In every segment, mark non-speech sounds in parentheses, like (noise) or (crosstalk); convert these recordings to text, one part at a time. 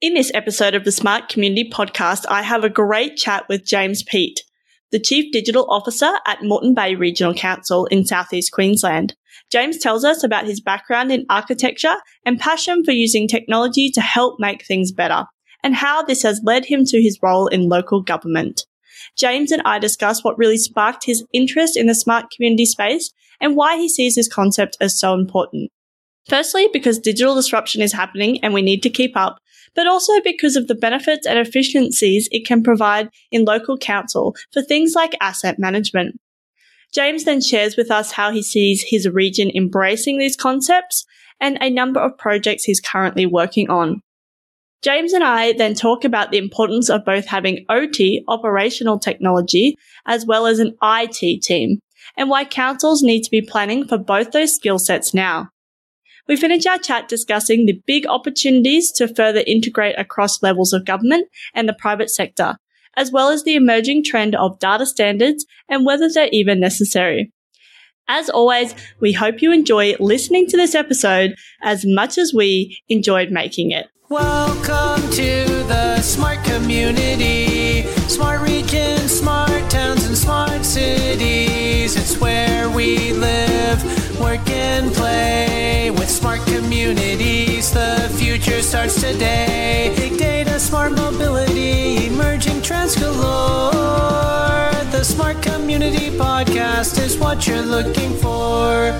In this episode of the Smart Community Podcast, I have a great chat with James Peet, the Chief Digital Officer at Moreton Bay Regional Council in southeast Queensland. James tells us about his background in architecture and passion for using technology to help make things better, and how this has led him to his role in local government. James and I discuss what really sparked his interest in the smart community space and why he sees this concept as so important. Firstly, because digital disruption is happening and we need to keep up, but also because of the benefits and efficiencies it can provide in local council for things like asset management. James then shares with us how he sees his region embracing these concepts and a number of projects he's currently working on. James and I then talk about the importance of both having OT, operational technology, as well as an IT team, and why councils need to be planning for both those skill sets now. We finish our chat discussing the big opportunities to further integrate across levels of government and the private sector, as well as the emerging trend of data standards and whether they're even necessary. As always, we hope you enjoy listening to this episode as much as we enjoyed making it. Welcome to the smart community, smart regions, smart towns, and smart cities. It's where we live, work, and play with smart communities. The future starts today. Big data, smart mobility, emerging trends galore. The Smart Community Podcast is what you're looking for.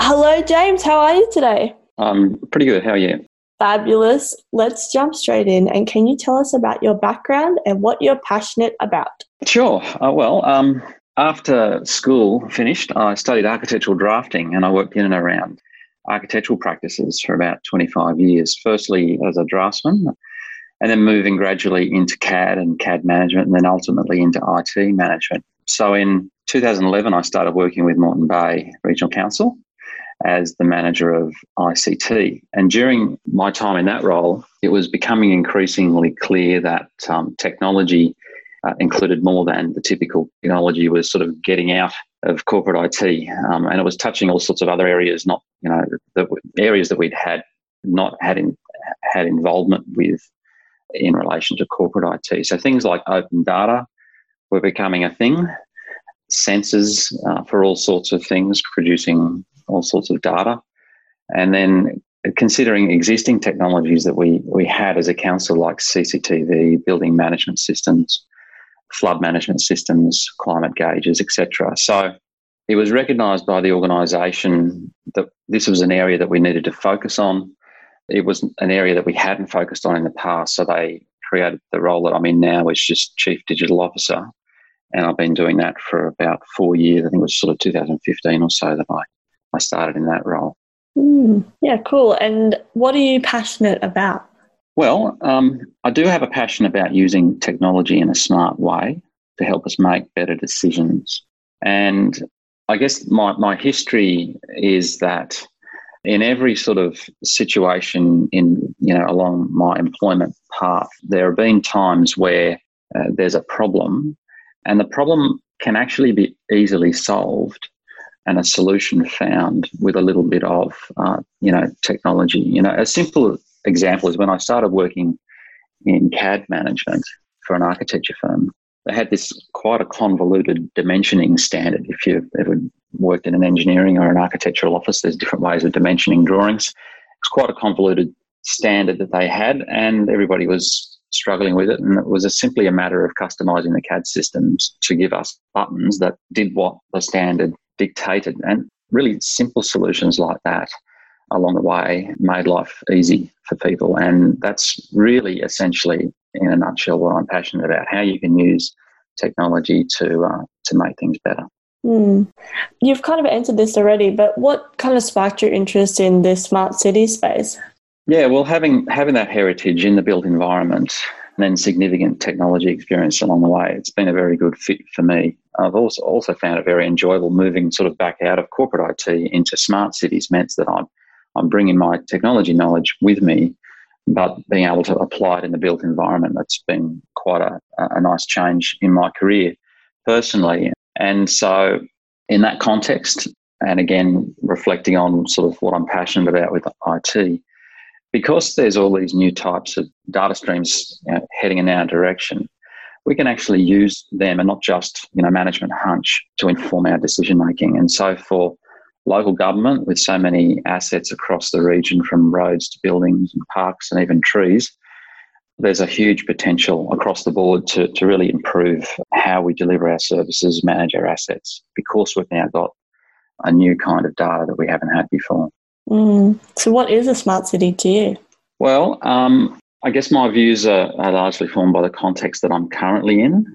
Hello, James. How are you today? I'm pretty good. How are you? Fabulous. Let's jump straight in. And can you tell us about your background and what you're passionate about? Sure. Uh, well, um, after school finished, I studied architectural drafting and I worked in and around architectural practices for about 25 years. Firstly, as a draftsman, and then moving gradually into CAD and CAD management, and then ultimately into IT management. So in 2011, I started working with Moreton Bay Regional Council as the manager of ICT. And during my time in that role, it was becoming increasingly clear that um, technology uh, included more than the typical technology was sort of getting out of corporate IT, um, and it was touching all sorts of other areas, not you know the, areas that we'd had not had in, had involvement with in relation to corporate IT. So things like open data were becoming a thing. Sensors uh, for all sorts of things, producing all sorts of data, and then considering existing technologies that we we had as a council, like CCTV, building management systems, flood management systems, climate gauges, etc. So it was recognised by the organisation that this was an area that we needed to focus on. It was an area that we hadn't focused on in the past, so they created the role that I'm in now, which is Chief Digital Officer. And I've been doing that for about four years. I think it was sort of 2015 or so that I, I started in that role. Mm, yeah, cool. And what are you passionate about? Well, um, I do have a passion about using technology in a smart way to help us make better decisions. And I guess my, my history is that in every sort of situation in you know along my employment path, there have been times where uh, there's a problem, and the problem can actually be easily solved and a solution found with a little bit of uh, you know technology. You know, a simple example is when I started working in CAD management for an architecture firm. They had this quite a convoluted dimensioning standard. If you've ever worked in an engineering or an architectural office, there's different ways of dimensioning drawings. It's quite a convoluted standard that they had, and everybody was struggling with it. And it was a, simply a matter of customizing the CAD systems to give us buttons that did what the standard dictated. And really simple solutions like that along the way made life easy for people. And that's really essentially, in a nutshell, what I'm passionate about how you can use technology to, uh, to make things better. Mm. You've kind of answered this already, but what kind of sparked your interest in this smart city space? Yeah, well, having having that heritage in the built environment and then significant technology experience along the way, it's been a very good fit for me. I've also also found it very enjoyable moving sort of back out of corporate IT into smart cities. Meant that I'm I'm bringing my technology knowledge with me, but being able to apply it in the built environment. That's been quite a, a nice change in my career personally. And so, in that context, and again, reflecting on sort of what I'm passionate about with IT, because there's all these new types of data streams you know, heading in our direction, we can actually use them and not just you know management hunch to inform our decision making. And so for local government with so many assets across the region from roads to buildings and parks and even trees, there's a huge potential across the board to, to really improve how we deliver our services, manage our assets, because we've now got a new kind of data that we haven't had before. Mm. So, what is a smart city to you? Well, um, I guess my views are, are largely formed by the context that I'm currently in.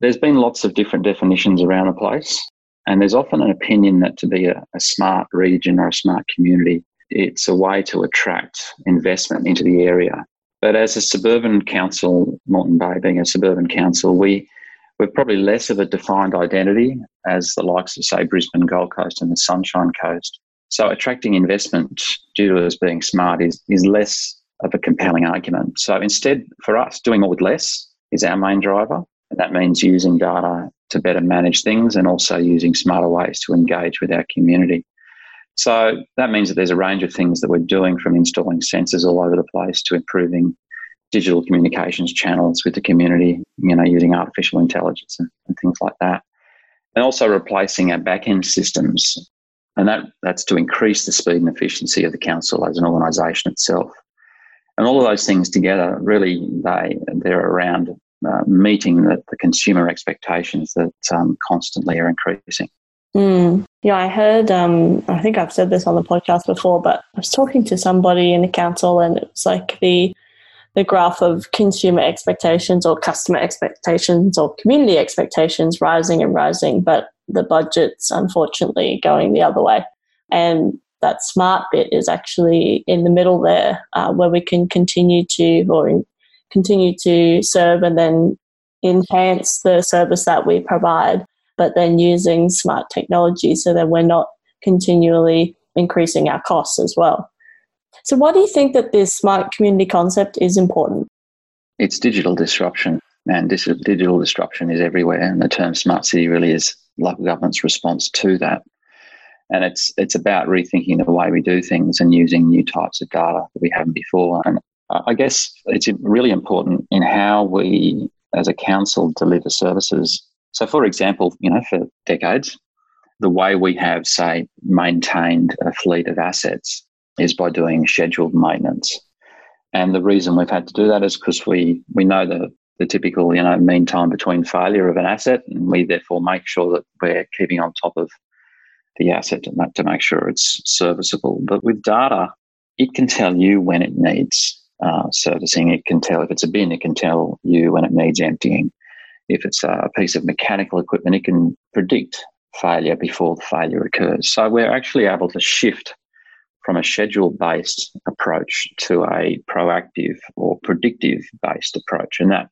There's been lots of different definitions around the place, and there's often an opinion that to be a, a smart region or a smart community, it's a way to attract investment into the area. But as a suburban council, Moreton Bay being a suburban council, we we're probably less of a defined identity as the likes of say Brisbane, Gold Coast, and the Sunshine Coast. So attracting investment due to us being smart is is less of a compelling argument. So instead, for us, doing more with less is our main driver. And that means using data to better manage things and also using smarter ways to engage with our community. So that means that there's a range of things that we're doing from installing sensors all over the place to improving digital communications channels with the community, you know, using artificial intelligence and, and things like that. And also replacing our back end systems. And that, that's to increase the speed and efficiency of the council as an organisation itself. And all of those things together, really, they they're around uh, meeting the, the, consumer expectations that um, constantly are increasing. Mm. Yeah, I heard. Um, I think I've said this on the podcast before, but I was talking to somebody in the council, and it was like the the graph of consumer expectations or customer expectations or community expectations rising and rising, but the budget's unfortunately going the other way. And that smart bit is actually in the middle there, uh, where we can continue to or in, continue to serve and then enhance the service that we provide, but then using smart technology so that we're not continually increasing our costs as well. So, why do you think that this smart community concept is important? It's digital disruption, and digital disruption is everywhere. And the term smart city really is local government's response to that and it's it's about rethinking the way we do things and using new types of data that we haven't before. And I guess it's really important in how we, as a council, deliver services. So, for example, you know, for decades, the way we have, say, maintained a fleet of assets is by doing scheduled maintenance. And the reason we've had to do that is because we we know the the typical, you know, mean time between failure of an asset, and we therefore make sure that we're keeping on top of the asset to make, to make sure it's serviceable. But with data, it can tell you when it needs uh, servicing. It can tell if it's a bin, it can tell you when it needs emptying. If it's a piece of mechanical equipment, it can predict failure before the failure occurs. So we're actually able to shift from a schedule based approach to a proactive or predictive based approach. And that,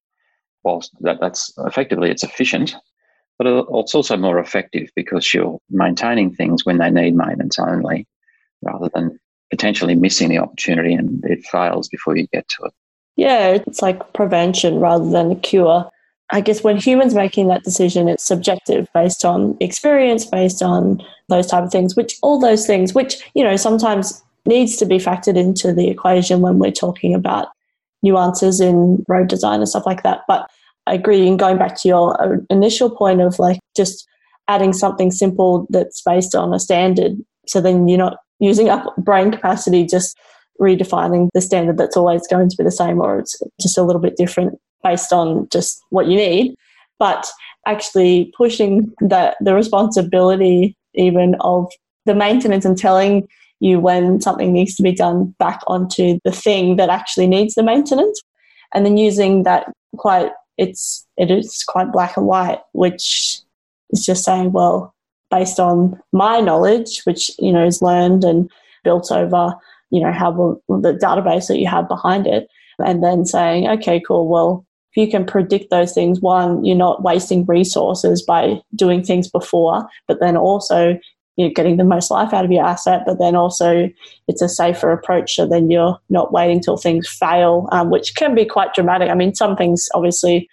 whilst that, that's effectively it's efficient, but it's also more effective because you're maintaining things when they need maintenance only rather than potentially missing the opportunity and it fails before you get to it. Yeah, it's like prevention rather than a cure. I guess when humans making that decision, it's subjective based on experience, based on those type of things, which all those things, which, you know, sometimes needs to be factored into the equation when we're talking about nuances in road design and stuff like that. But I agree. And going back to your uh, initial point of like just adding something simple that's based on a standard, so then you're not using up brain capacity, just redefining the standard that's always going to be the same, or it's just a little bit different based on just what you need. But actually pushing the the responsibility even of the maintenance and telling you when something needs to be done back onto the thing that actually needs the maintenance. And then using that quite it's it is quite black and white, which is just saying, well, based on my knowledge, which you know is learned and built over, you know, how the, database that you have behind it, and then saying, okay, cool, well, if you can predict those things, one, you're not wasting resources by doing things before, but then also you know, getting the most life out of your asset, but then also it's a safer approach. So then you're not waiting till things fail, um, which can be quite dramatic. I mean, some things obviously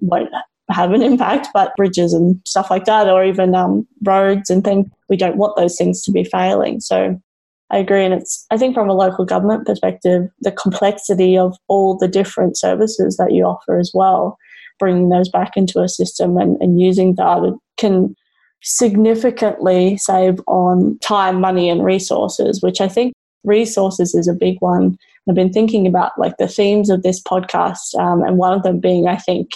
won't have an impact, but bridges and stuff like that, or even um, roads and things, we don't want those things to be failing. So I agree. And it's, I think, from a local government perspective, the complexity of all the different services that you offer as well, bringing those back into a system and, and using data can significantly save on time, money, and resources, which I think resources is a big one. I've been thinking about like the themes of this podcast, um, and one of them being, I think,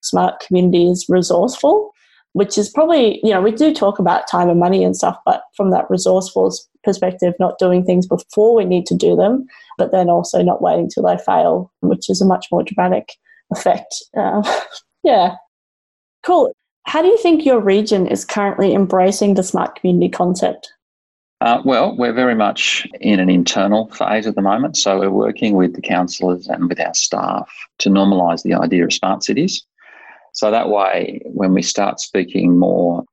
smart communities resourceful, which is probably, you know, we do talk about time and money and stuff, but from that resourceful perspective, not doing things before we need to do them, but then also not waiting till they fail, which is a much more dramatic effect. Uh, (laughs) yeah. Cool. How do you think your region is currently embracing the smart community concept? Uh, well, we're very much in an internal phase at the moment. So we're working with the councillors and with our staff to normalise the idea of smart cities. So that way, when we start speaking more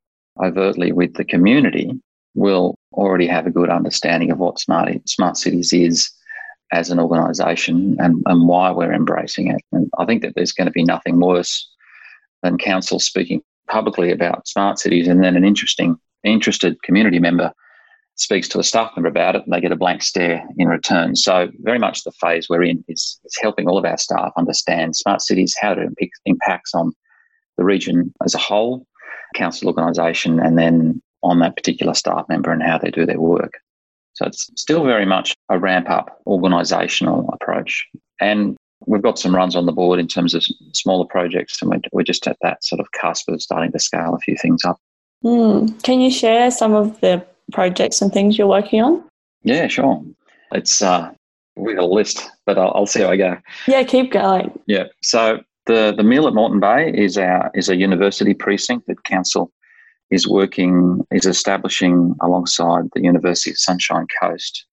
overtly with the community, we'll already have a good understanding of what smart, smart cities is as an organisation and, and why we're embracing it. And I think that there's going to be nothing worse than council speaking publicly about smart cities and then an interesting interested community member speaks to a staff member about it and they get a blank stare in return. So very much the phase we're in is, is helping all of our staff understand smart cities, how it impacts on the region as a whole, council organisation, and then on that particular staff member and how they do their work. So it's still very much a ramp up organisational approach. And we've got some runs on the board in terms of smaller projects, and we're, we're just at that sort of cusp of starting to scale a few things up. Mm. Can you share some of the projects and things you're working on? Yeah, sure. It's uh, we got a list, but I'll, I'll see how I go. Yeah, keep going. Yeah. So the the mill at Moreton Bay is our is a university precinct that council is working is establishing alongside the University of Sunshine Coast.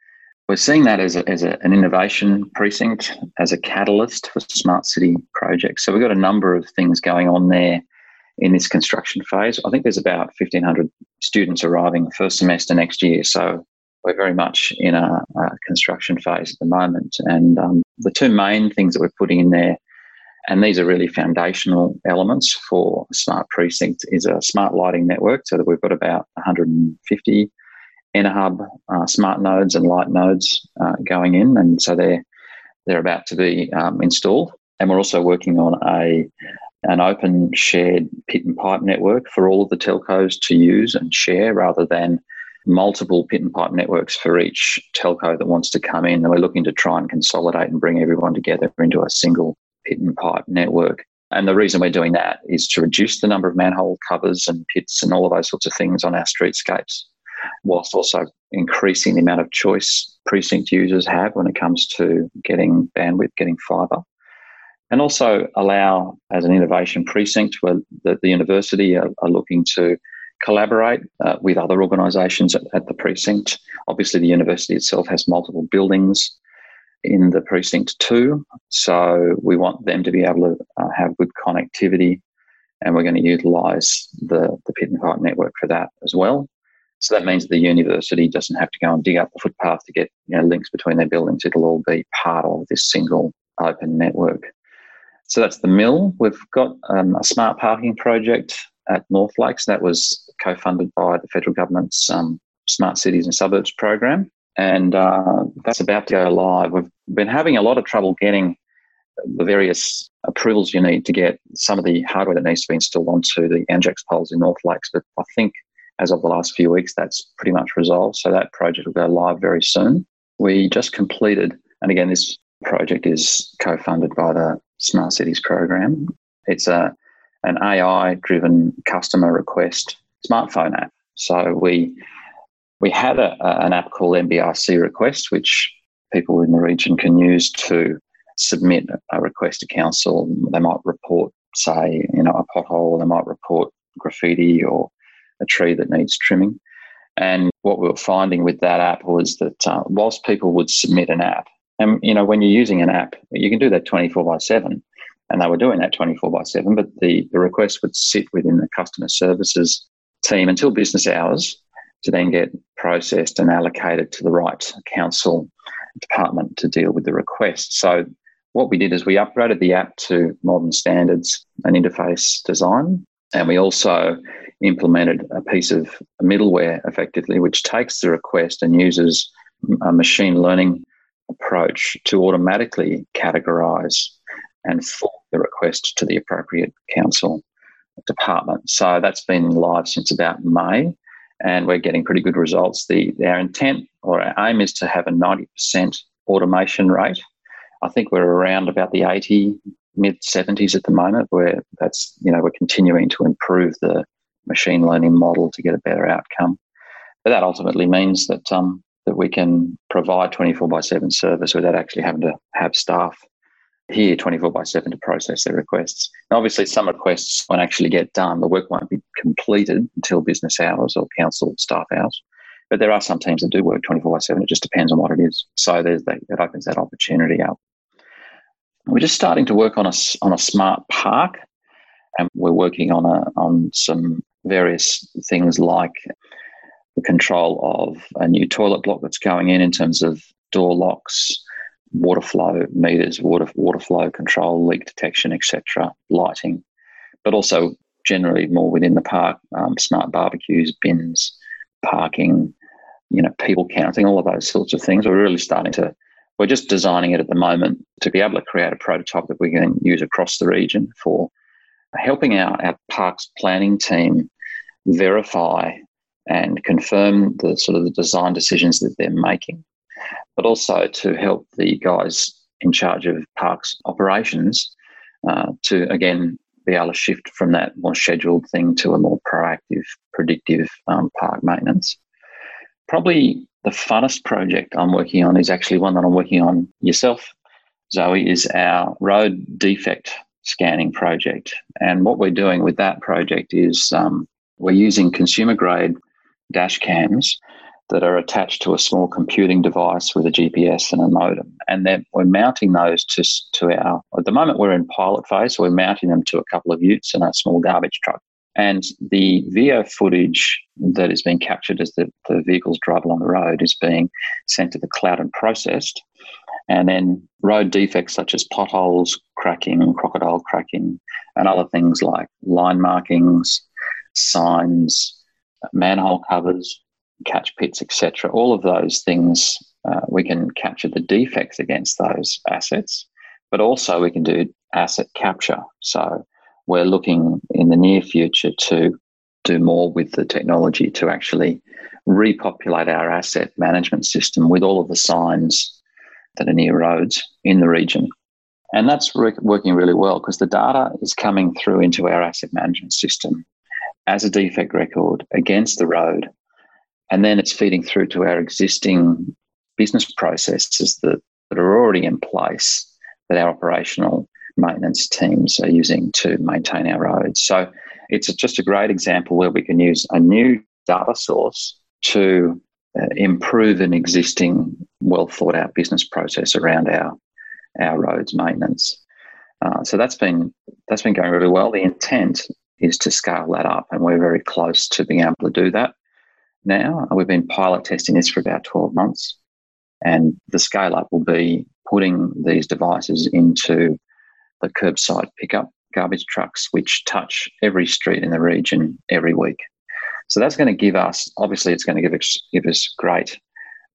We're seeing that as, a, as a, an innovation precinct, as a catalyst for smart city projects. So we've got a number of things going on there in this construction phase. I think there's about 1,500 students arriving first semester next year. So we're very much in a, a construction phase at the moment. And um, the two main things that we're putting in there, and these are really foundational elements for smart precinct, is a smart lighting network. So that we've got about 150 Enerhub uh, smart nodes and light nodes uh, going in, and so they're they're about to be um, installed. And we're also working on a an open shared pit and pipe network for all of the telcos to use and share rather than multiple pit and pipe networks for each telco that wants to come in. And we're looking to try and consolidate and bring everyone together into a single pit and pipe network. And the reason we're doing that is to reduce the number of manhole covers and pits and all of those sorts of things on our streetscapes, whilst also increasing the amount of choice precinct users have when it comes to getting bandwidth, getting fibre and also allow, as an innovation precinct, where the, the university are, are, looking to collaborate uh, with other organisations at, at, the precinct. Obviously, the university itself has multiple buildings in the precinct too, so we want them to be able to uh, have good connectivity, and we're going to utilise the, the pit and pipe network for that as well. So that means the university doesn't have to go and dig up the footpath to get you know, links between their buildings. It'll all be part of this single open network. So that's the mill. We've got um, a smart parking project at North Lakes that was co-funded by the federal government's um, Smart Cities and Suburbs program, and uh, that's about to go live. We've been having a lot of trouble getting the various approvals you need to get some of the hardware that needs to be installed onto the Energex poles in North Lakes, but I think as of the last few weeks, that's pretty much resolved. So that project will go live very soon. We just completed, and again, this project is co-funded by the Smart Cities program. It's a an AI-driven customer request smartphone app. So we we had a, an app called MBRC Request, which people in the region can use to submit a request to council. They might report, say, you know, a pothole. They might report graffiti or a tree that needs trimming. And what we were finding with that app was that uh, whilst people would submit an app, and you know, when you're using an app, you can do that 24 by 7. And they were doing that 24 by 7, but the, the request would sit within the customer services team until business hours to then get processed and allocated to the right council department to deal with the request. So what we did is we upgraded the app to modern standards and interface design. And we also implemented a piece of middleware effectively, which takes the request and uses a machine learning approach to automatically categorize and forward the request to the appropriate council department. So that's been live since about May, and we're getting pretty good results. The our intent or our aim is to have a 90% automation rate. I think we're around about the 80 mid 70s at the moment where that's you know we're continuing to improve the machine learning model to get a better outcome but that ultimately means that um, that we can provide 24 by 7 service without actually having to have staff here 24 by 7 to process their requests. And obviously, some requests won't actually get done. The work won't be completed until business hours or council staff hours. But there are some teams that do work 24 by 7. It just depends on what it is. So there's that, it opens that opportunity up. We're just starting to work on a, on a smart park, and we're working on, a, on some various things like the control of a new toilet block that's going in in terms of door locks, water flow meters, water water flow control, leak detection, etc., lighting, but also generally more within the park, um, smart barbecues, bins, parking, you know, people counting, all of those sorts of things. We're really starting to. We're just designing it at the moment to be able to create a prototype that we can use across the region for helping our, our parks planning team verify and confirm the sort of the design decisions that they're making, but also to help the guys in charge of parks operations uh, to again be able to shift from that more scheduled thing to a more proactive, predictive um, park maintenance. Probably the funnest project I'm working on is actually one that I'm working on yourself, Zoe, is our road defect scanning project. And what we're doing with that project is um, we're using consumer grade dash cams that are attached to a small computing device with a GPS and a modem. And then we're mounting those to, to our, at the moment we're in pilot phase, so we're mounting them to a couple of utes and a small garbage truck. And the video footage that is being captured as the, the vehicles drive along the road is being sent to the cloud and processed. And then road defects such as potholes, cracking, crocodile cracking, and other things like line markings, signs, manhole covers, catch pits, etc. All of those things, uh, we can capture the defects against those assets, but also we can do asset capture. So we're looking in the near future to do more with the technology to actually repopulate our asset management system with all of the signs that are near roads in the region. And that's re- working really well because the data is coming through into our asset management system as a defect record against the road. And then it's feeding through to our existing business processes that, that are already in place that our operational maintenance teams are using to maintain our roads. So it's just a great example where we can use a new data source to uh, improve an existing well thought out business process around our our roads maintenance. Uh, so that's been that's been going really well. The intent is to scale that up. And we're very close to being able to do that now. We've been pilot testing this for about 12 months. And the scale up will be putting these devices into the curbside pickup garbage trucks, which touch every street in the region every week. So that's going to give us, obviously, it's going to give us, give us great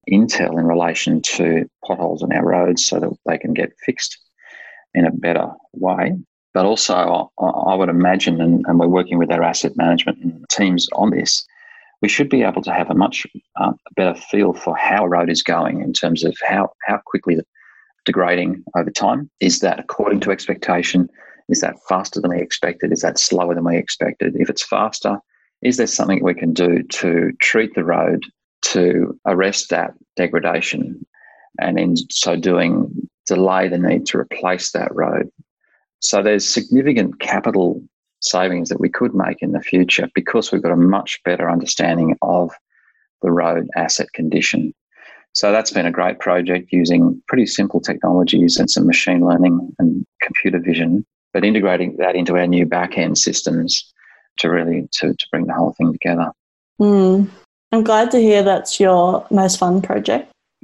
intel in relation to potholes on our roads so that they can get fixed in a better way. But also, I would imagine, and, and, we're working with our asset management teams on this, we should be able to have a much uh, better feel for how a road is going in terms of how, how quickly it's degrading over time. Is that according to expectation? Is that faster than we expected? Is that slower than we expected? If it's faster, is there something we can do to treat the road to arrest that degradation and in so doing delay the need to replace that road so there's significant capital savings that we could make in the future because we've got a much better understanding of the road asset condition. So that's been a great project using pretty simple technologies and some machine learning and computer vision, but integrating that into our new back end systems to really to, to bring the whole thing together. Mm. I'm glad to hear that's your most fun project. (laughs)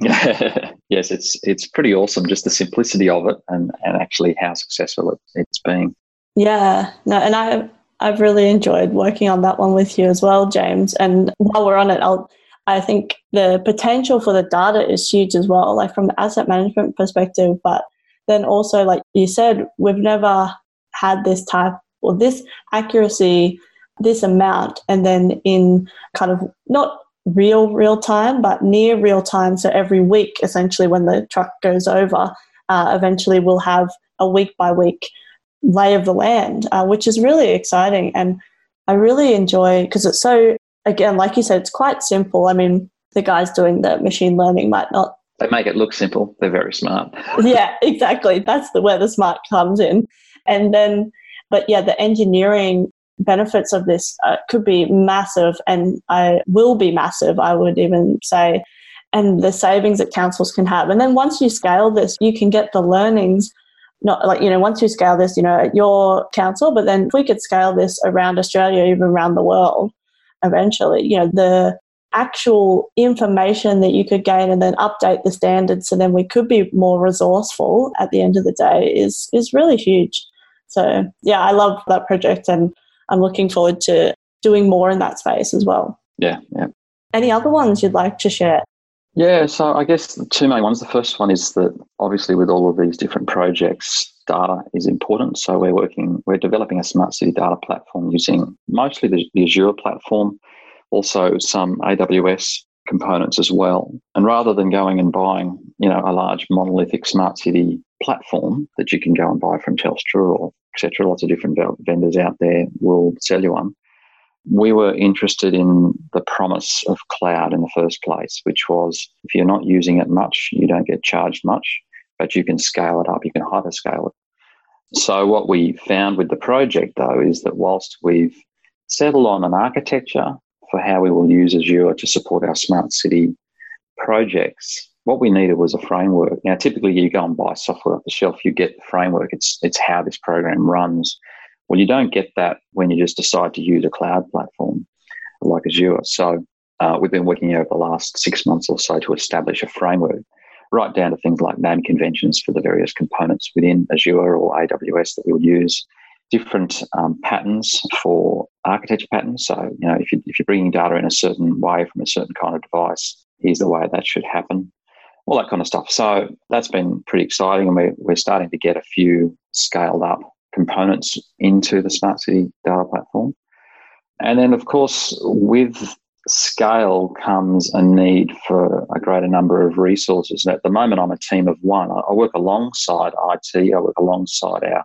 yes, it's it's pretty awesome, just the simplicity of it and, and actually how successful it, it's been. Yeah, no, and I I've really enjoyed working on that one with you as well, James. And while we're on it, I'll I think the potential for the data is huge as well, like from the asset management perspective. But then also, like you said, we've never had this type or this accuracy, this amount, and then in kind of not real, real time, but near real time. So every week, essentially, when the truck goes over, uh, eventually we'll have a week by week lay of the land, uh, which is really exciting. And I really enjoy because it's so, again, like you said, it's quite simple. I mean, the guys doing the machine learning might not. They make it look simple. They're very smart. (laughs) yeah, exactly. That's the where the smart comes in. And then, but yeah, the engineering benefits of this uh, could be massive and I will be massive, I would even say, and the savings that councils can have. And then once you scale this, you can get the learnings not like you know once you scale this you know at your council but then if we could scale this around australia even around the world eventually you know the actual information that you could gain and then update the standards so then we could be more resourceful at the end of the day is is really huge so yeah i love that project and i'm looking forward to doing more in that space as well yeah yeah any other ones you'd like to share yeah, so I guess the two main ones. The first one is that obviously with all of these different projects, data is important. So we're working, we're developing a smart city data platform using mostly the, the Azure platform, also some AWS components as well. And rather than going and buying, you know, a large monolithic smart city platform that you can go and buy from Telstra or etc., lots of different vendors out there will sell you one we were interested in the promise of cloud in the first place, which was if you're not using it much, you don't get charged much, but you can scale it up, you can hyperscale it. So, what we found with the project though is that whilst we've settled on an architecture for how we will use Azure to support our smart city projects, what we needed was a framework. Now, typically you go and buy software off the shelf, you get the framework, it's, it's how this program runs. Well, you don't get that when you just decide to use a cloud platform like Azure. So uh, we've been working over the last six months or so to establish a framework, right down to things like name conventions for the various components within Azure or AWS that we would use, different um, patterns for architecture patterns. So, you know, if, you, if you're bringing data in a certain way from a certain kind of device, here's the way that should happen. All that kind of stuff. So that's been pretty exciting, and we're, starting to get a few scaled up components into the Smart City data platform. And then, of course, with scale comes a need for a greater number of resources. And at the moment, I'm a team of one. I work alongside IT, I work alongside our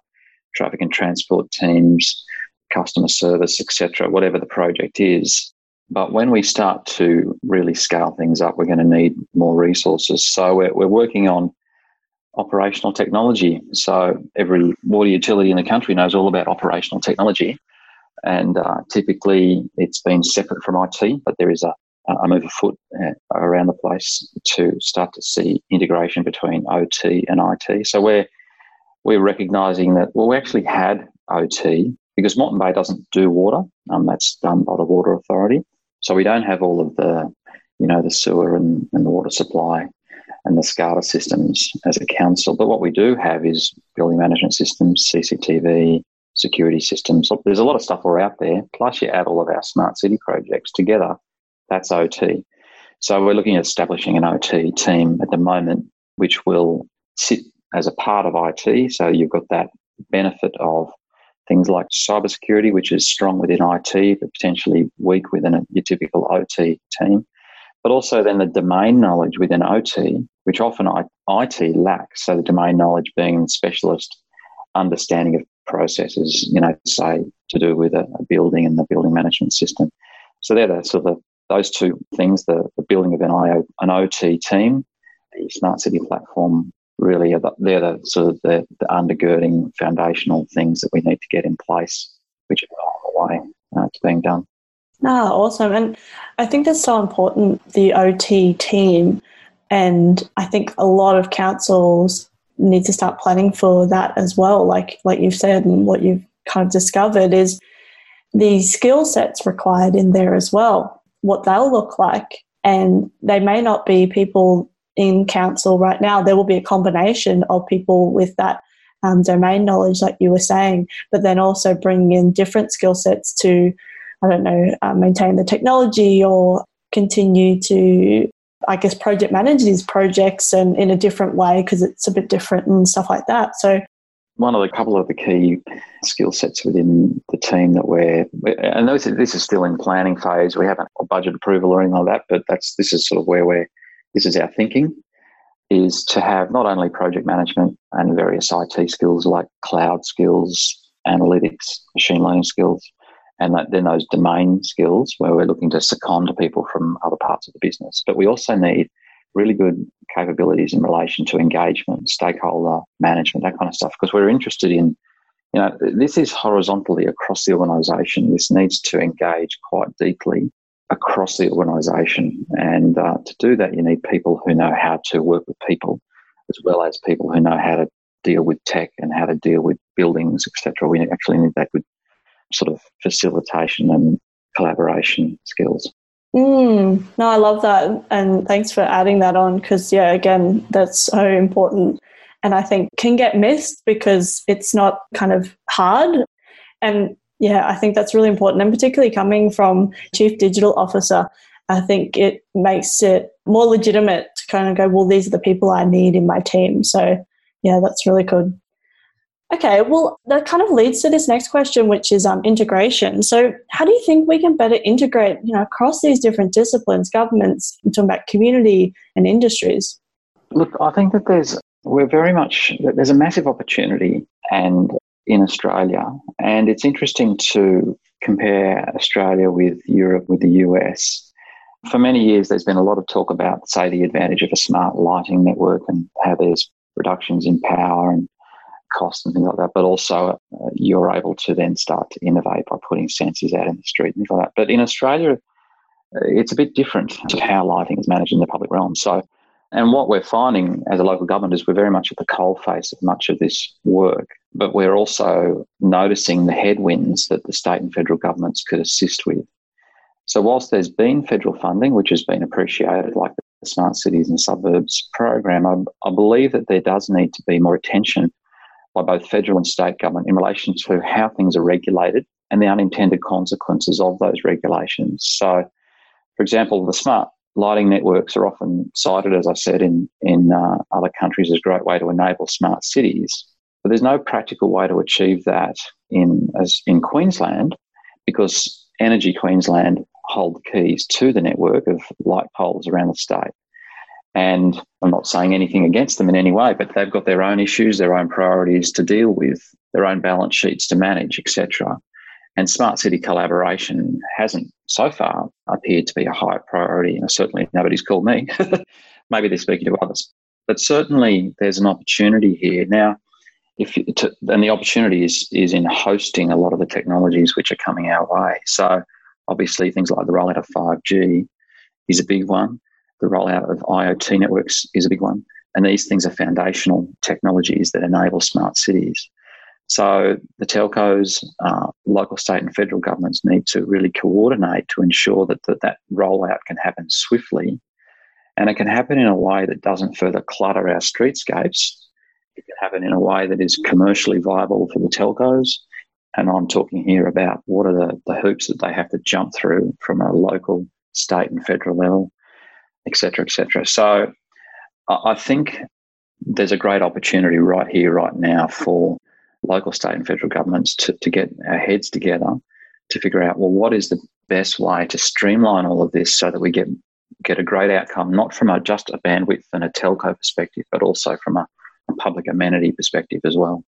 traffic and transport teams, customer service, etc., whatever the project is. But when we start to really scale things up, we're going to need more resources. So we're, we're working on operational technology. So every water utility in the country knows all about operational technology. And uh, typically it's been separate from IT, but there is a, a move afoot uh, around the place to start to see integration between OT and IT. So we're, we're recognizing that, well, we actually had OT because Moreton Bay doesn't do water. Um, that's done by the Water Authority. So we don't have all of the, you know, the sewer and, and the water supply and the SCADA systems as a council. But what we do have is building management systems, CCTV, security systems. There's a lot of stuff are out there. Plus, you add all of our smart city projects together. That's OT. So we're looking at establishing an OT team at the moment, which will sit as a part of IT. So you've got that benefit of things like cybersecurity, which is strong within IT, but potentially weak within a, your typical OT team but also then the domain knowledge within OT, which often IT lacks. So the domain knowledge being specialist understanding of processes, you know, say to do with a, a building and the building management system. So they're the sort of those two things: the, the building of an IO, an OT team, the smart city platform. Really, the, they're the sort of the, the undergirding foundational things that we need to get in place, which are on the way uh, to being done. Ah, awesome. And I think that's so important, the OT team. And I think a lot of councils need to start planning for that as well. Like like you've said and what you've kind of discovered is the skill sets required in there as well, what they'll look like. And they may not be people in council right now. There will be a combination of people with that um, domain knowledge, like you were saying, but then also bringing in different skill sets to I don't know, uh, maintain the technology or continue to, I guess, project manage these projects and in a different way because it's a bit different and stuff like that. So, one of the couple of the key skill sets within the team that we're, and this, this is still in planning phase. We haven't got budget approval or anything like that, but that's this is sort of where we're. This is our thinking is to have not only project management and various IT skills like cloud skills, analytics, machine learning skills, and that, then those domain skills where we're looking to second to people from other parts of the business. But we also need really good capabilities in relation to engagement, stakeholder management, that kind of stuff, because we're interested in, you know, this is horizontally across the organisation. This needs to engage quite deeply across the organisation. And uh, to do that, you need people who know how to work with people, as well as people who know how to deal with tech and how to deal with buildings, etc. We actually need that good sort of facilitation and collaboration skills. Mm, no, I love that. And thanks for adding that on because, yeah, again, that's so important. And I think can get missed because it's not kind of hard. And yeah, I think that's really important. And particularly coming from Chief Digital Officer, I think it makes it more legitimate to kind of go, well, these are the people I need in my team. So, yeah, that's really good. Okay, well, that kind of leads to this next question, which is um, integration. So, how do you think we can better integrate, you know, across these different disciplines, governments, I'm talking about community and industries? Look, I think that there's we're very much there's a massive opportunity, and in Australia. And it's interesting to compare Australia with Europe, with the US. For many years, there's been a lot of talk about, say, the advantage of a smart lighting network and how there's reductions in power and cost and things like that. But also, uh, you're able to then start to innovate by putting sensors out in the street and things like that. But in Australia, uh, it's a bit different to how lighting is managed in the public realm. So, and what we're finding as a local government is we're very much at the coal face of much of this work but we're also noticing the headwinds that the state and federal governments could assist with. So, whilst there's been federal funding, which has been appreciated, like the Smart Cities and Suburbs program, I, I believe that there does need to be more attention by both federal and state government in relation to how things are regulated and the unintended consequences of those regulations. So, for example, the smart lighting networks are often cited, as I said, in, in uh, other countries as a great way to enable smart cities. But there's no practical way to achieve that in as in Queensland because Energy Queensland hold the keys to the network of light poles around the state. And I'm not saying anything against them in any way, but they've got their own issues, their own priorities to deal with, their own balance sheets to manage, etc. And smart city collaboration hasn't so far appeared to be a high priority. And certainly nobody's called me. (laughs) Maybe they're speaking to others. But certainly there's an opportunity here. Now, if you, to, and the opportunity is is in hosting a lot of the technologies which are coming our way. So obviously things like the rollout of 5G is a big one. The rollout of IoT networks is a big one. And these things are foundational technologies that enable smart cities. So the telcos, uh, local, state, and federal governments need to really coordinate to ensure that the, that rollout can happen swiftly, and it can happen in a way that doesn't further clutter our streetscapes it can happen in a way that is commercially viable for the telcos. And I'm talking here about what are the, the hoops that they have to jump through from a local, state, and federal level, et cetera, et cetera. So I think there's a great opportunity right here, right now for local, state, and federal governments to, to get our heads together to figure out, well, what is the best way to streamline all of this so that we get get a great outcome, not from a, just a bandwidth and a telco perspective, but also from a public amenity perspective as well.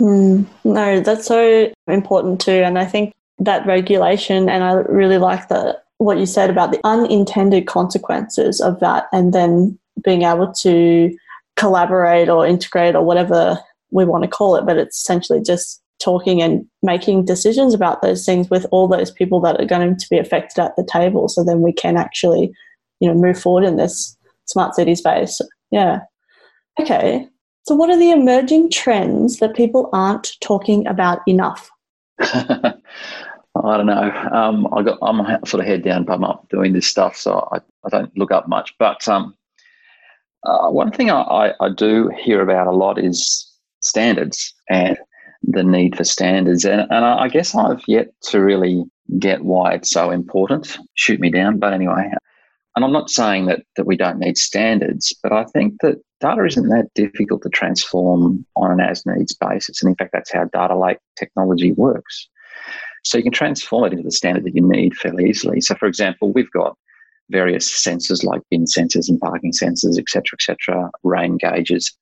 Mm, no, that's so important too. And I think that regulation, and I really like the what you said about the unintended consequences of that, and then being able to collaborate or integrate or whatever we want to call it. But it's essentially just talking and making decisions about those things with all those people that are going to be affected at the table. So then we can actually, you know, move forward in this smart city space. Yeah. Okay. So, what are the emerging trends that people aren't talking about enough? (laughs) I don't know. Um, I got I'm sort of head down, bum up doing this stuff, so I, I don't look up much. But um, uh, one thing I, I, do hear about a lot is standards and the need for standards, and, and I guess I've yet to really get why it's so important. Shoot me down, but anyway, and I'm not saying that, that we don't need standards, but I think that data isn't that difficult to transform on an as needs basis. And in fact, that's how data lake technology works. So you can transform it into the standard that you need fairly easily. So, for example, we've got various sensors like bin sensors and parking sensors, etc., etc., rain gauges.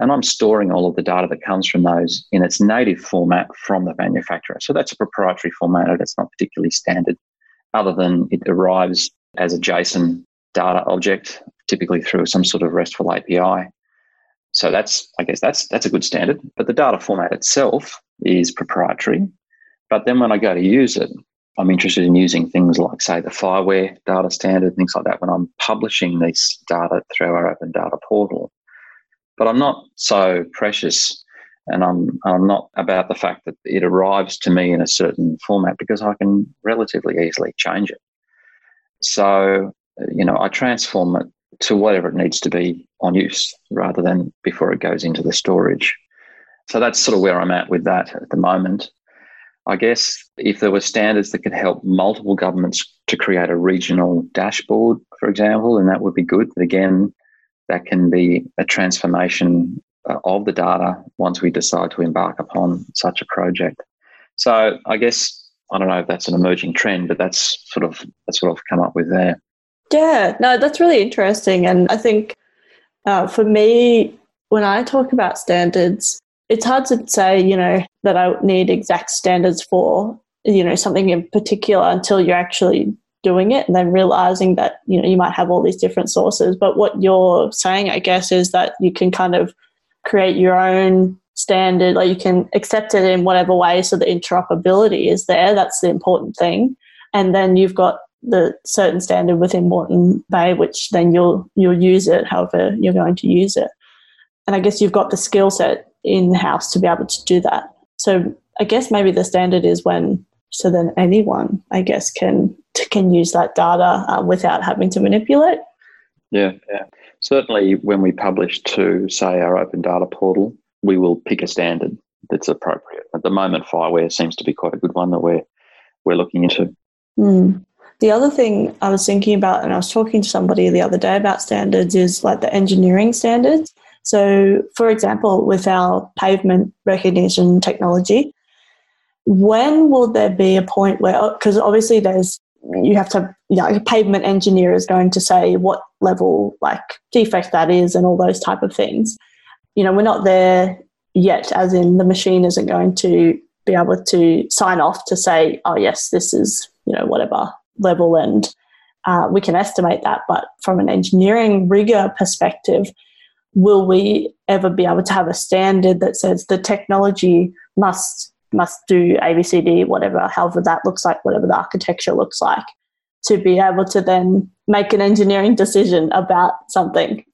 And I'm storing all of the data that comes from those in its native format from the manufacturer. So that's a proprietary format. and It's not particularly standard, other than it arrives as a JSON data object, typically through some sort of RESTful API. So that's, I guess, that's that's a good standard. But the data format itself is proprietary. But then when I go to use it, I'm interested in using things like, say, the FIWARE data standard, things like that, when I'm publishing this data through our open data portal. But I'm not so precious and I'm, I'm not about the fact that it arrives to me in a certain format because I can relatively easily change it. So, you know, I transform it to whatever it needs to be on use rather than before it goes into the storage. So that's sort of where I'm at with that at the moment. I guess if there were standards that could help multiple governments to create a regional dashboard, for example, then that would be good. But again, that can be a transformation uh, of the data once we decide to embark upon such a project. So I guess I don't know if that's an emerging trend, but that's sort of that's what I've come up with there. Yeah, no, that's really interesting, and I think uh, for me, when I talk about standards, it's hard to say, you know, that I need exact standards for, you know, something in particular until you're actually doing it and then realizing that, you know, you might have all these different sources. But what you're saying, I guess, is that you can kind of create your own standard, like you can accept it in whatever way so the interoperability is there. That's the important thing. And then you've got the certain standard within Moreton Bay, which then you'll you'll use it however you're going to use it. And I guess you've got the skill set in house to be able to do that. So I guess maybe the standard is when so then anyone I guess can can use that data uh, without having to manipulate. Yeah, yeah. Certainly, when we publish to say our open data portal, we will pick a standard that's appropriate. At the moment, FIWARE seems to be quite a good one that we're we're looking into. Mm. The other thing I was thinking about, and I was talking to somebody the other day about standards, is like the engineering standards. So, for example, with our pavement recognition technology, when will there be a point where, because obviously there's, you have to, you know, a pavement engineer is going to say what level like defect that is and all those type of things. You know, we're not there yet, as in the machine isn't going to be able to sign off to say, oh, yes, this is, you know, whatever level and uh, we can estimate that. But from an engineering rigor perspective, will we ever be able to have a standard that says the technology must must do ABCD, whatever, however that looks like, whatever the architecture looks like, to be able to then make an engineering decision about something?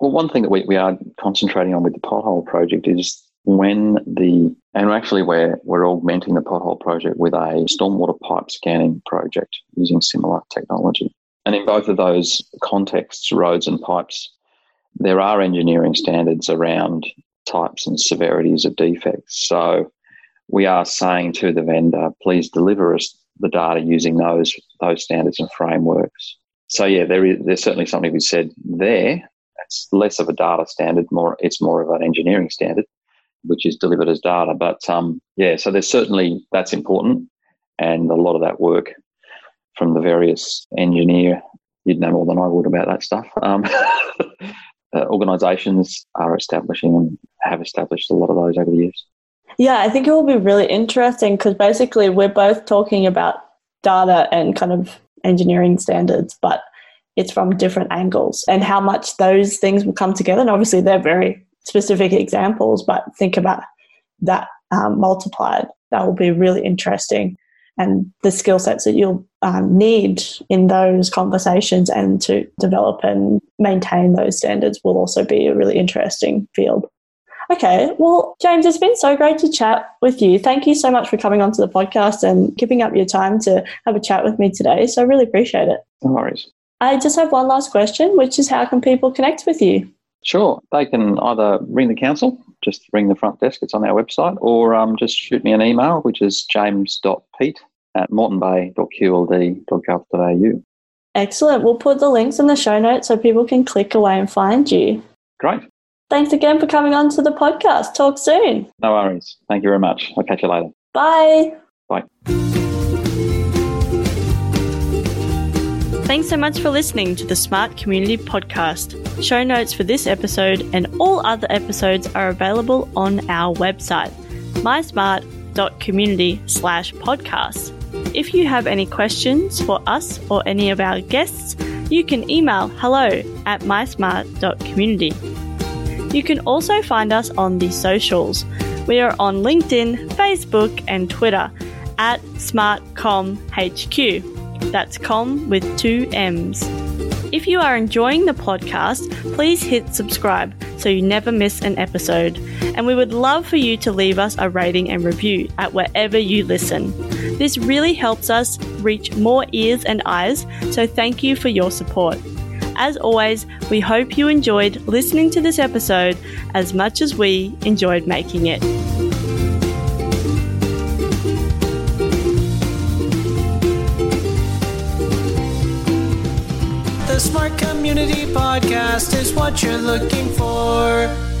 Well, one thing that we, we are concentrating on with the pothole project is when the and actually we're we're augmenting the pothole project with a stormwater pipe scanning project using similar technology. And in both of those contexts, roads and pipes there are engineering standards around types and severities of defects. So we are saying to the vendor, please deliver us the data using those those standards and frameworks. So yeah, there is there's certainly something we said there. It's less of a data standard, more it's more of an engineering standard, which is delivered as data. But um, yeah, so there's certainly that's important, and a lot of that work from the various engineer. You'd know more than I would about that stuff. Um, (laughs) uh, organisations are establishing and have established a lot of those over the years. Yeah, I think it will be really interesting because basically we're both talking about data and kind of engineering standards, but it's from different angles and how much those things will come together. And obviously, they're very specific examples, but think about that um, multiplied. That will be really interesting and the skill sets that you'll um, need in those conversations and to develop and maintain those standards will also be a really interesting field. Okay, well, James, it's been so great to chat with you. Thank you so much for coming onto the podcast and giving up your time to have a chat with me today. So I really appreciate it. No worries. I just have one last question, which is how can people connect with you? Sure. They can either ring the council, just ring the front desk, it's on our website, or um, just shoot me an email, which is james.peet at moretonbay.qld.gov.au. Excellent. We'll put the links in the show notes so people can click away and find you. Great. Thanks again for coming on to the podcast. Talk soon. No worries. Thank you very much. I'll catch you later. Bye. Bye. Thanks so much for listening to the Smart Community Podcast. Show notes for this episode and all other episodes are available on our website, mysmart.community slash podcast. If you have any questions for us or any of our guests, you can email hello at mysmart.community. You can also find us on the socials. We are on LinkedIn, Facebook, and Twitter at SmartComHQ. That's com with two M's. If you are enjoying the podcast, please hit subscribe so you never miss an episode. And we would love for you to leave us a rating and review at wherever you listen. This really helps us reach more ears and eyes, so thank you for your support. As always, we hope you enjoyed listening to this episode as much as we enjoyed making it. The Smart Community Podcast is what you're looking for.